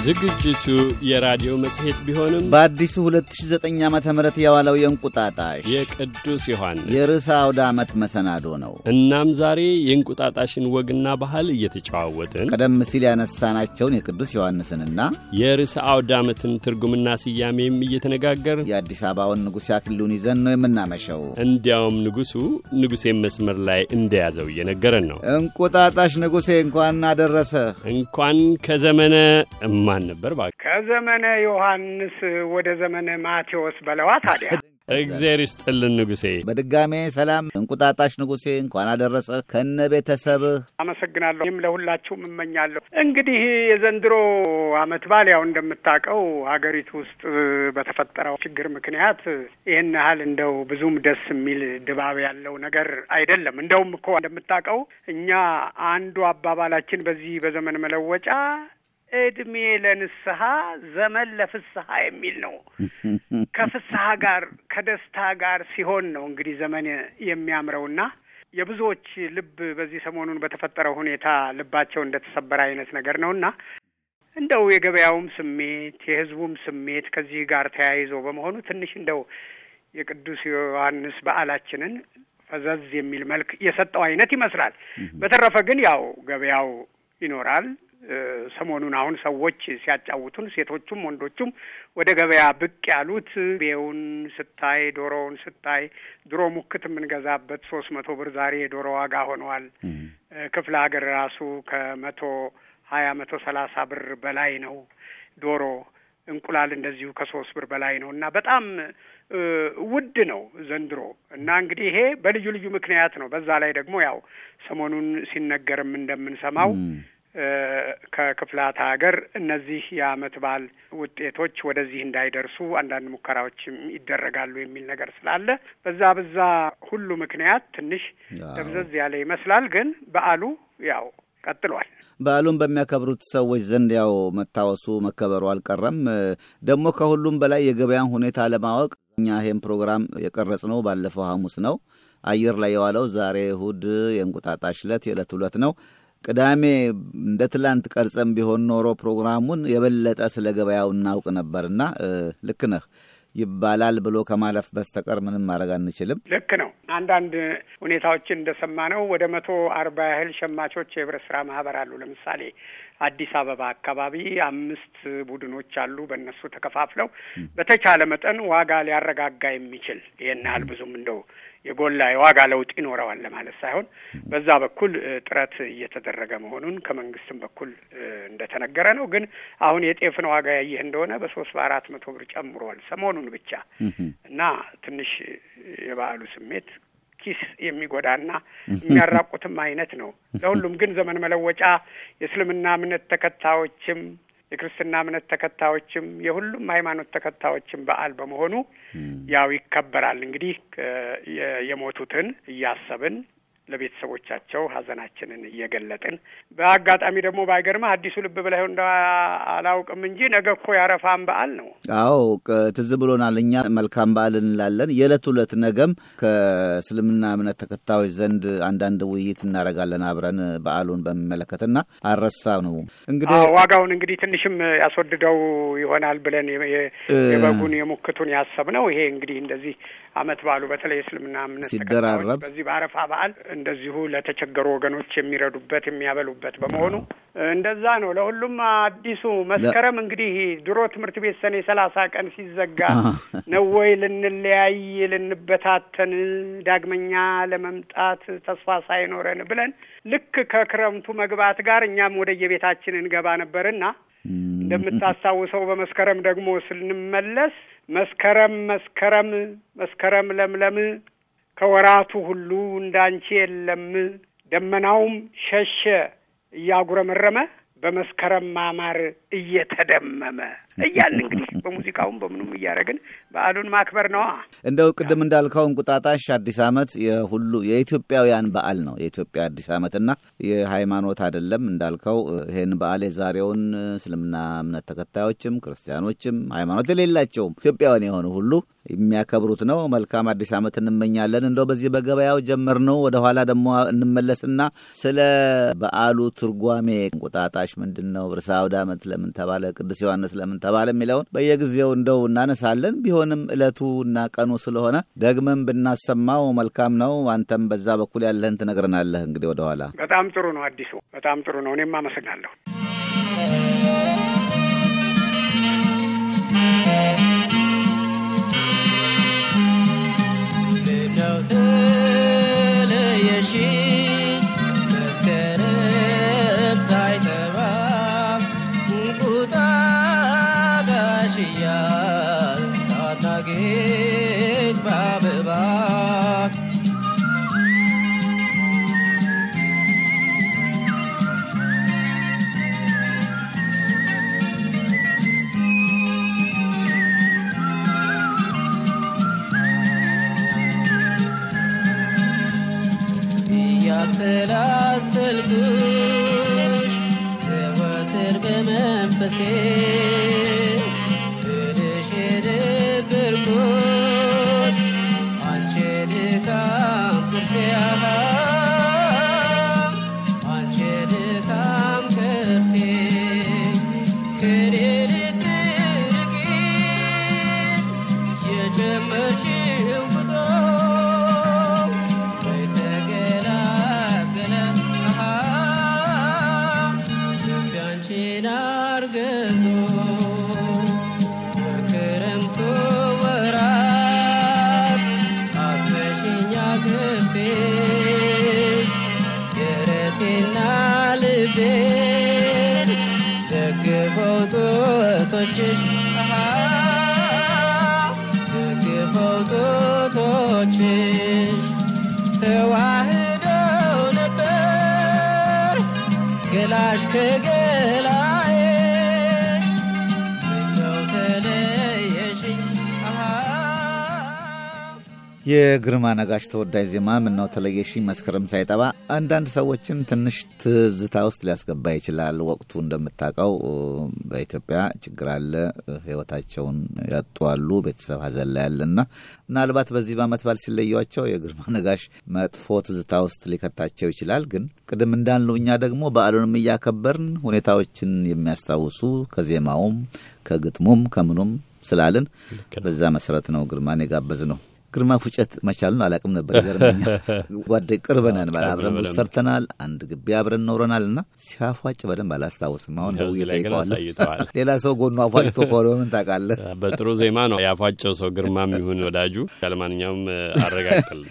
ዝግጅቱ የራዲዮ መጽሔት ቢሆንም በአዲሱ 2009 ዓ ም የዋለው የእንቁጣጣሽ የቅዱስ ዮሐንስ የርዕሰ አውደ ዓመት መሰናዶ ነው። እናም ዛሬ የእንቁጣጣሽን ወግና ባህል እየተጨዋወትን ቀደም ሲል ያነሳናቸውን የቅዱስ ዮሐንስንና የርዕሰ አውደ ዓመትን ትርጉምና ስያሜም እየተነጋገር የአዲስ አበባውን ንጉሥ ያክሊሉን ይዘን ነው የምናመሸው። እንዲያውም ንጉሡ ንጉሴን መስመር ላይ እንደያዘው እየነገረን ነው። እንቁጣጣሽ ንጉሴ እንኳን አደረሰ። እንኳን ከዘመነ እማን ነበር ከዘመነ ዮሐንስ ወደ ዘመነ ማቴዎስ በለዋ ታዲያ እግዚአብሔር ይስጥልን ንጉሴ። በድጋሜ ሰላም እንቁጣጣሽ ንጉሴ እንኳን አደረሰ ከነ ቤተሰብህ። አመሰግናለሁ። ይህም ለሁላችሁም እመኛለሁ። እንግዲህ የዘንድሮ ዓመት በዓል ያው እንደምታውቀው ሀገሪቱ ውስጥ በተፈጠረው ችግር ምክንያት ይህን ያህል እንደው ብዙም ደስ የሚል ድባብ ያለው ነገር አይደለም። እንደውም እኮ እንደምታውቀው እኛ አንዱ አባባላችን በዚህ በዘመን መለወጫ እድሜ ለንስሐ ዘመን ለፍስሐ የሚል ነው። ከፍስሐ ጋር ከደስታ ጋር ሲሆን ነው እንግዲህ ዘመን የሚያምረውና የብዙዎች ልብ በዚህ ሰሞኑን በተፈጠረው ሁኔታ ልባቸው እንደተሰበረ አይነት ነገር ነውና እንደው የገበያውም ስሜት የሕዝቡም ስሜት ከዚህ ጋር ተያይዞ በመሆኑ ትንሽ እንደው የቅዱስ ዮሐንስ በዓላችንን ፈዘዝ የሚል መልክ የሰጠው አይነት ይመስላል። በተረፈ ግን ያው ገበያው ይኖራል። ሰሞኑን አሁን ሰዎች ሲያጫውቱን ሴቶቹም ወንዶቹም ወደ ገበያ ብቅ ያሉት ቤውን ስታይ ዶሮውን ስታይ ድሮ ሙክት የምንገዛበት ሶስት መቶ ብር ዛሬ የዶሮ ዋጋ ሆነዋል። ክፍለ ሀገር ራሱ ከመቶ ሀያ መቶ ሰላሳ ብር በላይ ነው ዶሮ። እንቁላል እንደዚሁ ከሶስት ብር በላይ ነው እና በጣም ውድ ነው ዘንድሮ እና እንግዲህ ይሄ በልዩ ልዩ ምክንያት ነው። በዛ ላይ ደግሞ ያው ሰሞኑን ሲነገርም እንደምንሰማው ከክፍላተ ሀገር እነዚህ የዓመት በዓል ውጤቶች ወደዚህ እንዳይደርሱ አንዳንድ ሙከራዎችም ይደረጋሉ የሚል ነገር ስላለ በዛ በዛ ሁሉ ምክንያት ትንሽ ደብዘዝ ያለ ይመስላል። ግን በዓሉ ያው ቀጥሏል። በዓሉን በሚያከብሩት ሰዎች ዘንድ ያው መታወሱ መከበሩ አልቀረም። ደግሞ ከሁሉም በላይ የገበያን ሁኔታ ለማወቅ እኛ ይህን ፕሮግራም የቀረጽነው ባለፈው ሐሙስ ነው። አየር ላይ የዋለው ዛሬ እሁድ የእንቁጣጣሽ ዕለት የዕለት ዕለት ነው። ቅዳሜ እንደ ትላንት ቀርጸም ቢሆን ኖሮ ፕሮግራሙን የበለጠ ስለ ገበያው እናውቅ ነበርና ልክ ነህ ይባላል ብሎ ከማለፍ በስተቀር ምንም ማድረግ አንችልም። ልክ ነው። አንዳንድ ሁኔታዎችን እንደሰማነው ወደ መቶ አርባ ያህል ሸማቾች የህብረት ስራ ማህበር አሉ። ለምሳሌ አዲስ አበባ አካባቢ አምስት ቡድኖች አሉ። በእነሱ ተከፋፍለው በተቻለ መጠን ዋጋ ሊያረጋጋ የሚችል ይህን ያህል ብዙም እንደው የጎላ የዋጋ ለውጥ ይኖረዋል ለማለት ሳይሆን በዛ በኩል ጥረት እየተደረገ መሆኑን ከመንግስትም በኩል እንደተነገረ ነው። ግን አሁን የጤፍን ዋጋ ያየህ እንደሆነ በሶስት በአራት መቶ ብር ጨምሯል ሰሞኑን ብቻ እና ትንሽ የበዓሉ ስሜት ኪስ የሚጎዳና የሚያራቁትም አይነት ነው። ለሁሉም ግን ዘመን መለወጫ የእስልምና እምነት ተከታዮችም የክርስትና እምነት ተከታዮችም የሁሉም ሃይማኖት ተከታዮችም በዓል በመሆኑ ያው ይከበራል። እንግዲህ የሞቱትን እያሰብን ለቤተሰቦቻቸው ሀዘናችንን እየገለጥን በአጋጣሚ ደግሞ ባይገርምህ አዲሱ ልብ ብለህ እንደ አላውቅም እንጂ ነገ እኮ ያረፋን በዓል ነው። አዎ ትዝ ብሎናል። እኛ መልካም በዓል እንላለን። የዕለት ሁለት ነገም ከእስልምና እምነት ተከታዮች ዘንድ አንዳንድ ውይይት እናደርጋለን አብረን በዓሉን በሚመለከትና አረሳ ነው እንግዲህ ዋጋውን እንግዲህ ትንሽም ያስወድደው ይሆናል ብለን የበጉን የሙክቱን ያሰብነው ይሄ እንግዲህ እንደዚህ አመት በዓሉ በተለይ እስልምና እምነት ሲደራረብ በዚህ በአረፋ በዓል እንደዚሁ ለተቸገሩ ወገኖች የሚረዱበት የሚያበሉበት በመሆኑ እንደዛ ነው። ለሁሉም አዲሱ መስከረም እንግዲህ ድሮ ትምህርት ቤት ሰኔ ሰላሳ ቀን ሲዘጋ ነው ወይ ልንለያይ ልንበታተን ዳግመኛ ለመምጣት ተስፋ ሳይኖረን ብለን ልክ ከክረምቱ መግባት ጋር እኛም ወደ የቤታችን እንገባ ነበርና እንደምታስታውሰው በመስከረም ደግሞ ስንመለስ መስከረም መስከረም መስከረም ለምለም ከወራቱ ሁሉ እንዳንቺ የለም። ደመናውም ሸሸ እያጉረመረመ በመስከረም ማማር እየተደመመ እያልን እንግዲህ በሙዚቃውም በምኑም እያደረግን በዓሉን ማክበር ነዋ። እንደው ቅድም እንዳልከው እንቁጣጣሽ አዲስ ዓመት የሁሉ የኢትዮጵያውያን በዓል ነው። የኢትዮጵያ አዲስ ዓመትና የሃይማኖት አይደለም እንዳልከው ይህን በዓል የዛሬውን እስልምና እምነት ተከታዮችም ክርስቲያኖችም ሃይማኖት የሌላቸውም ኢትዮጵያውያን የሆኑ ሁሉ የሚያከብሩት ነው። መልካም አዲስ ዓመት እንመኛለን። እንደው በዚህ በገበያው ጀመር ነው ወደ ኋላ ደግሞ እንመለስና ስለ በዓሉ ትርጓሜ እንቁጣጣሽ ምንድን ነው፣ ርዕሰ አውደ ዓመት ለምን ተባለ፣ ቅዱስ ዮሐንስ ለምን ተባለ የሚለውን በየጊዜው እንደው እናነሳለን። ቢሆንም ዕለቱ እና ቀኑ ስለሆነ ደግመን ብናሰማው መልካም ነው። አንተም በዛ በኩል ያለህን ትነግረናለህ። እንግዲህ ወደ ኋላ በጣም ጥሩ ነው። አዲሱ በጣም ጥሩ ነው። እኔም አመሰግናለሁ። ስላሰልኩሽ ዘወትር በመንፈሴ እልሽ የደበርኩት አንቺ ድካም ቅርሴ ግፌሽ ደረቴና ልቤን ደግፈው ጡቶችሽ ተዋህደው ነበር። ገላሽ የግርማ ነጋሽ ተወዳጅ ዜማ ምነው ተለየሽኝ መስከረም ሳይጠባ አንዳንድ ሰዎችን ትንሽ ትዝታ ውስጥ ሊያስገባ ይችላል። ወቅቱ እንደምታውቀው በኢትዮጵያ ችግር አለ። ሕይወታቸውን ያጧሉ። ቤተሰብ ሀዘን ላይ ያለና ምናልባት በዚህ በዓመት በዓል ሲለዩቸው የግርማ ነጋሽ መጥፎ ትዝታ ውስጥ ሊከታቸው ይችላል። ግን ቅድም እንዳልነው እኛ ደግሞ በዓሉንም እያከበርን ሁኔታዎችን የሚያስታውሱ ከዜማውም ከግጥሙም ከምኑም ስላልን በዛ መሰረት ነው ግርማን የጋበዝ ነው። ግርማ ፉጨት መቻሉን አላውቅም ነበር። ይገርመኛል። ጓደ ቅርበነን አብረን ብዙ ሰርተናል። አንድ ግቢ አብረን ኖረናል እና ሲያፏጭ በደንብ አላስታውስም። አሁን ደውዬ እጠይቀዋለሁ። ሌላ ሰው ጎኑ አፏጭቶ ከሆነ ምን ታውቃለህ? በጥሩ ዜማ ነው ያፏጨው ሰው ግርማም ይሁን ወዳጁ። ያለማንኛውም አረጋግጥልን